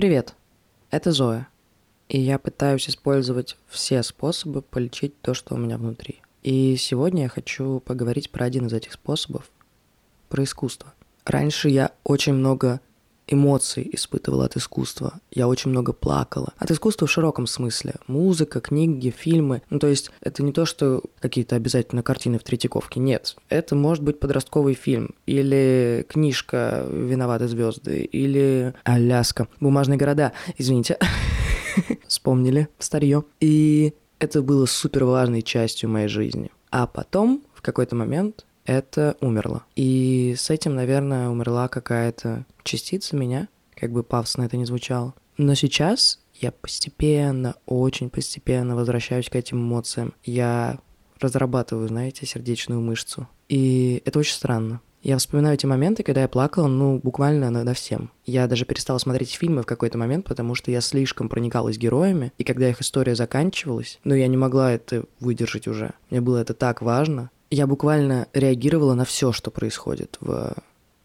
Привет, это Зоя. И я пытаюсь использовать все способы полечить то, что у меня внутри. И сегодня я хочу поговорить про один из этих способов, про искусство. Раньше я очень много эмоций испытывала от искусства. Я очень много плакала. От искусства в широком смысле. Музыка, книги, фильмы. Ну, то есть это не то, что какие-то обязательно картины в Третьяковке. Нет. Это может быть подростковый фильм. Или книжка «Виноваты звезды». Или «Аляска». «Бумажные города». Извините. Вспомнили старье. И это было супер важной частью моей жизни. А потом, в какой-то момент, это умерло. И с этим, наверное, умерла какая-то частица меня, как бы пафосно это не звучало. Но сейчас я постепенно, очень постепенно возвращаюсь к этим эмоциям. Я разрабатываю, знаете, сердечную мышцу. И это очень странно. Я вспоминаю эти моменты, когда я плакала, ну, буквально над всем. Я даже перестала смотреть фильмы в какой-то момент, потому что я слишком проникалась героями, и когда их история заканчивалась, ну, я не могла это выдержать уже. Мне было это так важно, я буквально реагировала на все, что происходит в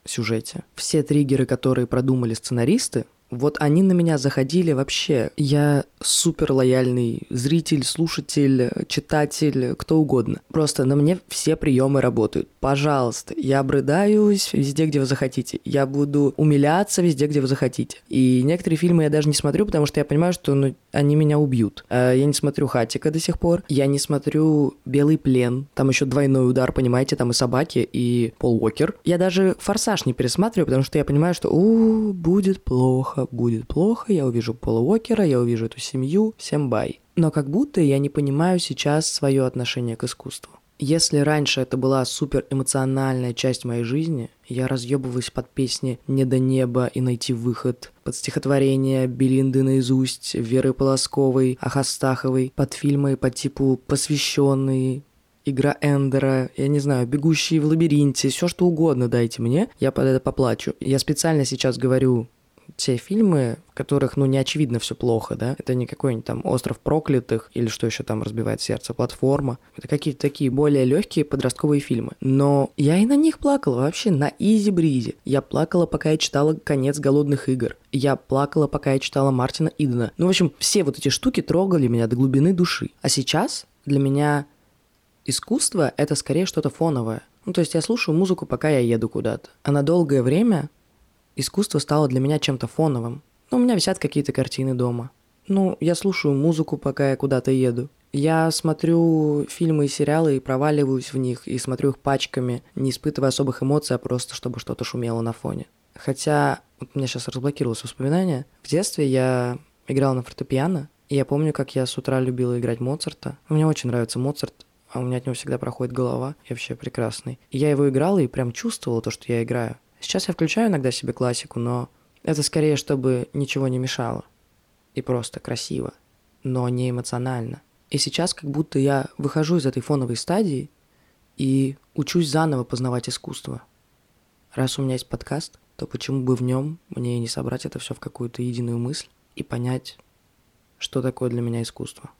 сюжете. Все триггеры, которые продумали сценаристы, вот они на меня заходили вообще. Я супер лояльный зритель, слушатель, читатель, кто угодно. Просто на мне все приемы работают. Пожалуйста, я обрыдаюсь везде, где вы захотите. Я буду умиляться везде, где вы захотите. И некоторые фильмы я даже не смотрю, потому что я понимаю, что ну, они меня убьют. А я не смотрю Хатика до сих пор. Я не смотрю Белый плен. Там еще двойной удар, понимаете, там и собаки, и Пол Уокер. Я даже Форсаж не пересматриваю, потому что я понимаю, что у будет плохо будет плохо, я увижу Пола Уокера, я увижу эту семью, всем бай. Но как будто я не понимаю сейчас свое отношение к искусству. Если раньше это была супер эмоциональная часть моей жизни, я разъебываюсь под песни «Не до неба» и «Найти выход», под стихотворения Белинды наизусть, Веры Полосковой, Ахастаховой, под фильмы по типу «Посвященный», игра Эндера, я не знаю, бегущие в лабиринте, все что угодно дайте мне, я под это поплачу. Я специально сейчас говорю те фильмы, в которых, ну, не очевидно все плохо, да, это не какой-нибудь там «Остров проклятых» или что еще там разбивает сердце, «Платформа», это какие-то такие более легкие подростковые фильмы. Но я и на них плакала вообще на изи-бризе. Я плакала, пока я читала «Конец голодных игр». Я плакала, пока я читала Мартина Идена. Ну, в общем, все вот эти штуки трогали меня до глубины души. А сейчас для меня искусство — это скорее что-то фоновое. Ну, то есть я слушаю музыку, пока я еду куда-то. А на долгое время искусство стало для меня чем-то фоновым. Ну, у меня висят какие-то картины дома. Ну, я слушаю музыку, пока я куда-то еду. Я смотрю фильмы и сериалы и проваливаюсь в них, и смотрю их пачками, не испытывая особых эмоций, а просто чтобы что-то шумело на фоне. Хотя, вот у меня сейчас разблокировалось воспоминание. В детстве я играл на фортепиано, и я помню, как я с утра любила играть Моцарта. Мне очень нравится Моцарт, а у меня от него всегда проходит голова, и вообще прекрасный. И я его играл и прям чувствовал то, что я играю. Сейчас я включаю иногда себе классику, но это скорее, чтобы ничего не мешало. И просто красиво, но не эмоционально. И сейчас как будто я выхожу из этой фоновой стадии и учусь заново познавать искусство. Раз у меня есть подкаст, то почему бы в нем мне не собрать это все в какую-то единую мысль и понять, что такое для меня искусство.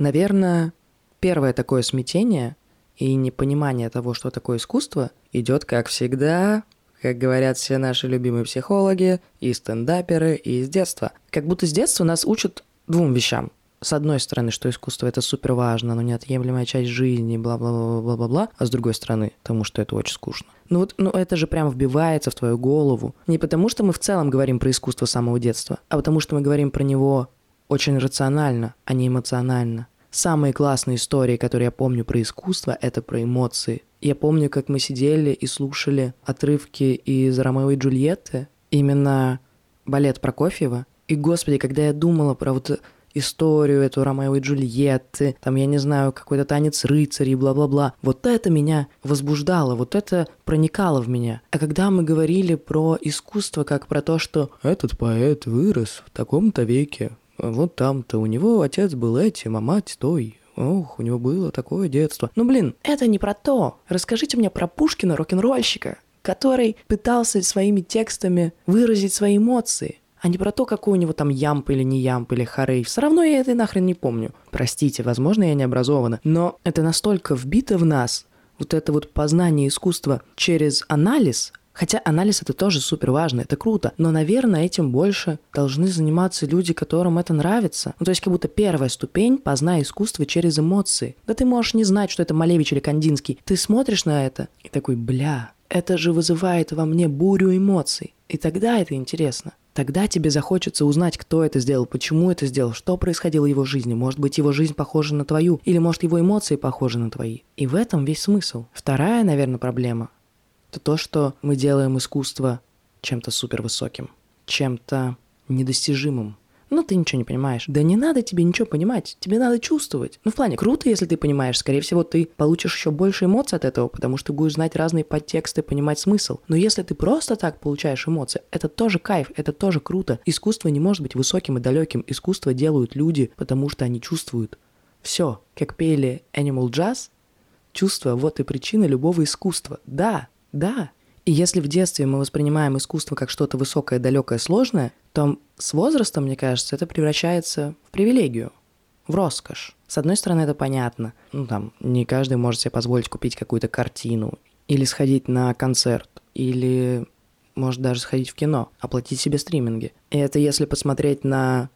Наверное, первое такое смятение и непонимание того, что такое искусство, идет, как всегда, как говорят все наши любимые психологи, и стендаперы, и из детства. Как будто с детства нас учат двум вещам. С одной стороны, что искусство это супер важно, но неотъемлемая часть жизни, бла-бла-бла-бла-бла, а с другой стороны, потому что это очень скучно. Ну вот, ну это же прям вбивается в твою голову. Не потому, что мы в целом говорим про искусство самого детства, а потому что мы говорим про него очень рационально, а не эмоционально. Самые классные истории, которые я помню про искусство, это про эмоции. Я помню, как мы сидели и слушали отрывки из «Ромео и Джульетты», именно балет Прокофьева. И, господи, когда я думала про вот историю эту Ромео и Джульетты, там, я не знаю, какой-то танец рыцарей, бла-бла-бла. Вот это меня возбуждало, вот это проникало в меня. А когда мы говорили про искусство как про то, что этот поэт вырос в таком-то веке, вот там-то у него отец был этим, а мать той. Ох, у него было такое детство. Ну, блин, это не про то. Расскажите мне про Пушкина, рок-н-ролльщика, который пытался своими текстами выразить свои эмоции. а не про то, какой у него там ямп или не ямп или хорей. Все равно я это нахрен не помню. Простите, возможно, я не образована, но это настолько вбито в нас, вот это вот познание искусства через анализ, Хотя анализ это тоже супер важно, это круто, но, наверное, этим больше должны заниматься люди, которым это нравится. Ну, то есть как будто первая ступень – познай искусство через эмоции. Да ты можешь не знать, что это Малевич или Кандинский. Ты смотришь на это и такой, бля, это же вызывает во мне бурю эмоций. И тогда это интересно. Тогда тебе захочется узнать, кто это сделал, почему это сделал, что происходило в его жизни. Может быть, его жизнь похожа на твою, или может, его эмоции похожи на твои. И в этом весь смысл. Вторая, наверное, проблема – это то, что мы делаем искусство чем-то супервысоким, чем-то недостижимым, ну, ты ничего не понимаешь. Да не надо тебе ничего понимать, тебе надо чувствовать. Ну, в плане, круто, если ты понимаешь. Скорее всего, ты получишь еще больше эмоций от этого, потому что будешь знать разные подтексты, понимать смысл. Но если ты просто так получаешь эмоции, это тоже кайф, это тоже круто. Искусство не может быть высоким и далеким. Искусство делают люди, потому что они чувствуют. Все, как пели Animal Jazz, чувство – вот и причина любого искусства. Да, да, и если в детстве мы воспринимаем искусство как что-то высокое, далекое, сложное, то с возрастом, мне кажется, это превращается в привилегию, в роскошь. С одной стороны, это понятно. Ну, там, не каждый может себе позволить купить какую-то картину, или сходить на концерт, или может даже сходить в кино, оплатить себе стриминги. И это если посмотреть на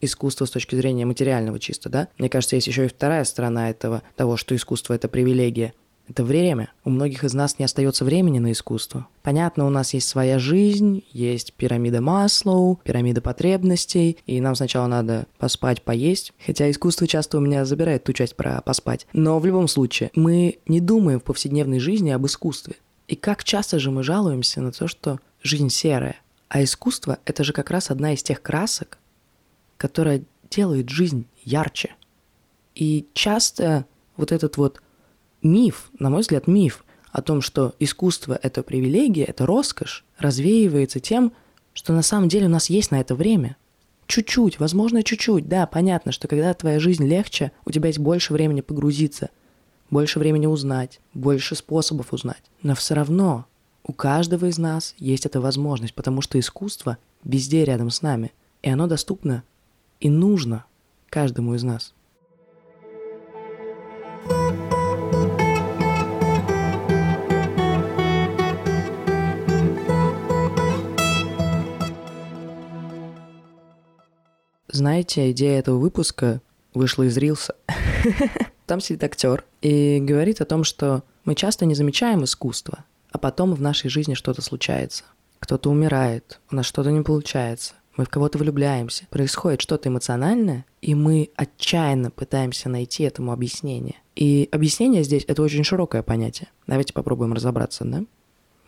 искусство с точки зрения материального чисто, да? Мне кажется, есть еще и вторая сторона этого, того, что искусство — это привилегия. Это время. У многих из нас не остается времени на искусство. Понятно, у нас есть своя жизнь, есть пирамида Маслоу, пирамида потребностей, и нам сначала надо поспать, поесть. Хотя искусство часто у меня забирает ту часть про поспать. Но в любом случае, мы не думаем в повседневной жизни об искусстве. И как часто же мы жалуемся на то, что жизнь серая. А искусство — это же как раз одна из тех красок, которая делает жизнь ярче. И часто вот этот вот миф, на мой взгляд, миф о том, что искусство — это привилегия, это роскошь, развеивается тем, что на самом деле у нас есть на это время. Чуть-чуть, возможно, чуть-чуть. Да, понятно, что когда твоя жизнь легче, у тебя есть больше времени погрузиться, больше времени узнать, больше способов узнать. Но все равно у каждого из нас есть эта возможность, потому что искусство везде рядом с нами, и оно доступно и нужно каждому из нас. Знаете, идея этого выпуска вышла из Рилса. Там сидит актер и говорит о том, что мы часто не замечаем искусство, а потом в нашей жизни что-то случается. Кто-то умирает, у нас что-то не получается, мы в кого-то влюбляемся, происходит что-то эмоциональное, и мы отчаянно пытаемся найти этому объяснение. И объяснение здесь — это очень широкое понятие. Давайте попробуем разобраться, да?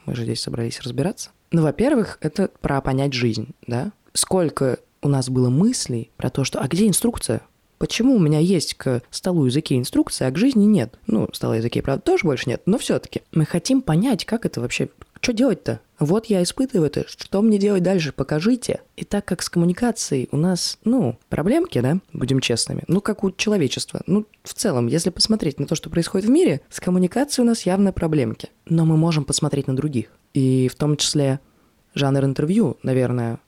Мы же здесь собрались разбираться. Ну, во-первых, это про понять жизнь, да? Сколько у нас было мыслей про то, что «а где инструкция?» Почему у меня есть к столу языке инструкция, а к жизни нет? Ну, стола языке, правда, тоже больше нет, но все-таки. Мы хотим понять, как это вообще, что делать-то? Вот я испытываю это, что мне делать дальше, покажите. И так как с коммуникацией у нас, ну, проблемки, да, будем честными, ну, как у человечества. Ну, в целом, если посмотреть на то, что происходит в мире, с коммуникацией у нас явно проблемки. Но мы можем посмотреть на других. И в том числе жанр интервью, наверное,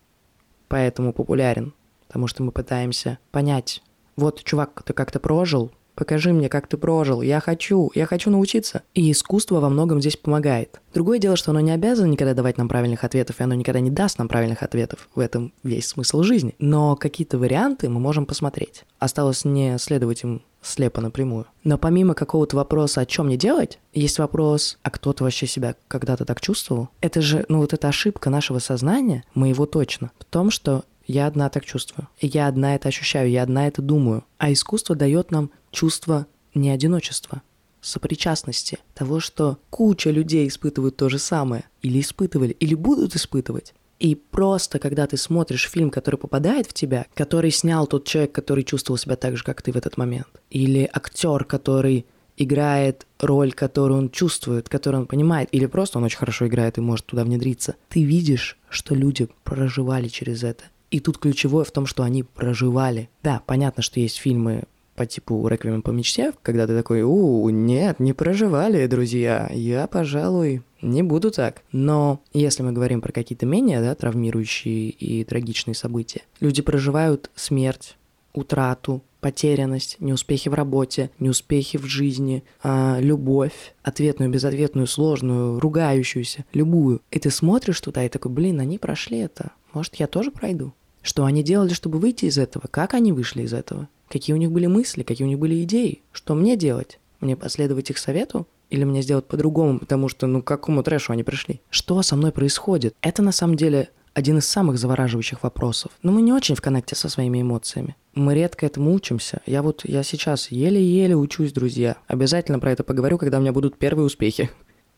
поэтому популярен, потому что мы пытаемся понять, вот, чувак, ты как-то прожил, покажи мне, как ты прожил, я хочу, я хочу научиться. И искусство во многом здесь помогает. Другое дело, что оно не обязано никогда давать нам правильных ответов, и оно никогда не даст нам правильных ответов. В этом весь смысл жизни. Но какие-то варианты мы можем посмотреть. Осталось не следовать им слепо напрямую. Но помимо какого-то вопроса, о чем мне делать, есть вопрос, а кто-то вообще себя когда-то так чувствовал? Это же, ну вот эта ошибка нашего сознания, моего точно, в том, что я одна так чувствую. Я одна это ощущаю, я одна это думаю. А искусство дает нам чувство не одиночества, сопричастности, того, что куча людей испытывают то же самое, или испытывали, или будут испытывать. И просто, когда ты смотришь фильм, который попадает в тебя, который снял тот человек, который чувствовал себя так же, как ты в этот момент, или актер, который играет роль, которую он чувствует, которую он понимает, или просто он очень хорошо играет и может туда внедриться, ты видишь, что люди проживали через это. И тут ключевое в том, что они проживали. Да, понятно, что есть фильмы по типу «Реквием по мечте», когда ты такой, у, нет, не проживали, друзья, я, пожалуй, Не буду так. Но если мы говорим про какие-то менее да, травмирующие и трагичные события, люди проживают смерть, утрату, потерянность, неуспехи в работе, неуспехи в жизни, а, любовь, ответную, безответную, сложную, ругающуюся, любую. И ты смотришь туда и такой, блин, они прошли это. Может, я тоже пройду? Что они делали, чтобы выйти из этого? Как они вышли из этого? Какие у них были мысли, какие у них были идеи? Что мне делать? Мне последовать их совету? Или мне сделать по-другому, потому что, ну, к какому трэшу они пришли? Что со мной происходит? Это на самом деле один из самых завораживающих вопросов. Но мы не очень в коннекте со своими эмоциями. Мы редко этому учимся. Я вот, я сейчас еле-еле учусь, друзья. Обязательно про это поговорю, когда у меня будут первые успехи.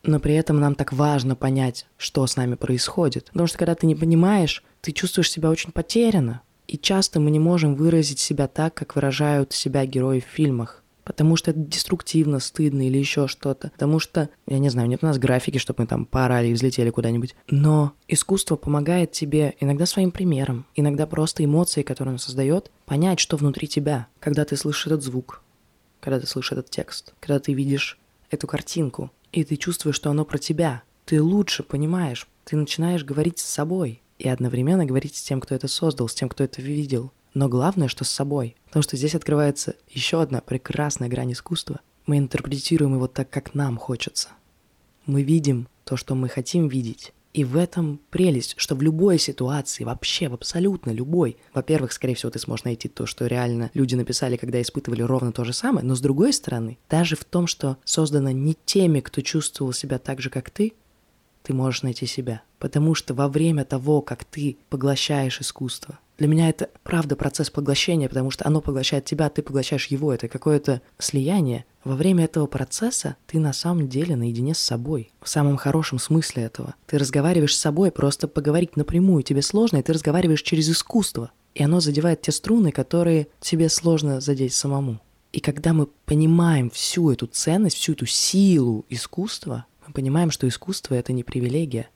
Но при этом нам так важно понять, что с нами происходит. Потому что когда ты не понимаешь, ты чувствуешь себя очень потеряно. И часто мы не можем выразить себя так, как выражают себя герои в фильмах. Потому что это деструктивно, стыдно или еще что-то. Потому что, я не знаю, нет у нас графики, чтобы мы там поорали и взлетели куда-нибудь. Но искусство помогает тебе иногда своим примером, иногда просто эмоции, которые оно создает, понять, что внутри тебя, когда ты слышишь этот звук, когда ты слышишь этот текст, когда ты видишь эту картинку, и ты чувствуешь, что оно про тебя. Ты лучше понимаешь, ты начинаешь говорить с собой и одновременно говорить с тем, кто это создал, с тем, кто это видел. Но главное, что с собой. Потому что здесь открывается еще одна прекрасная грань искусства. Мы интерпретируем его так, как нам хочется. Мы видим то, что мы хотим видеть. И в этом прелесть, что в любой ситуации, вообще в абсолютно любой, во-первых, скорее всего, ты сможешь найти то, что реально люди написали, когда испытывали ровно то же самое, но с другой стороны, даже в том, что создано не теми, кто чувствовал себя так же, как ты, ты можешь найти себя. Потому что во время того, как ты поглощаешь искусство, для меня это правда процесс поглощения, потому что оно поглощает тебя, а ты поглощаешь его. Это какое-то слияние. Во время этого процесса ты на самом деле наедине с собой. В самом хорошем смысле этого. Ты разговариваешь с собой, просто поговорить напрямую тебе сложно, и ты разговариваешь через искусство. И оно задевает те струны, которые тебе сложно задеть самому. И когда мы понимаем всю эту ценность, всю эту силу искусства, мы понимаем, что искусство — это не привилегия.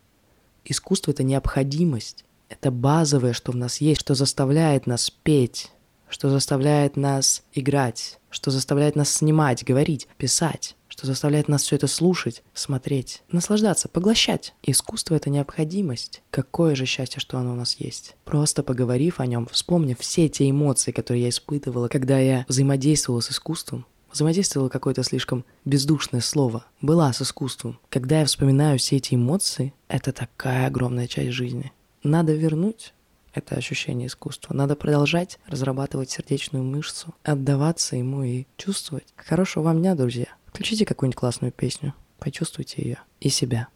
Искусство — это необходимость. Это базовое, что в нас есть, что заставляет нас петь, что заставляет нас играть, что заставляет нас снимать, говорить, писать, что заставляет нас все это слушать, смотреть, наслаждаться, поглощать. Искусство — это необходимость. Какое же счастье, что оно у нас есть. Просто поговорив о нем, вспомнив все те эмоции, которые я испытывала, когда я взаимодействовала с искусством, взаимодействовала какое-то слишком бездушное слово, была с искусством. Когда я вспоминаю все эти эмоции, это такая огромная часть жизни. Надо вернуть это ощущение искусства. Надо продолжать разрабатывать сердечную мышцу, отдаваться ему и чувствовать. Хорошего вам дня, друзья. Включите какую-нибудь классную песню, почувствуйте ее и себя.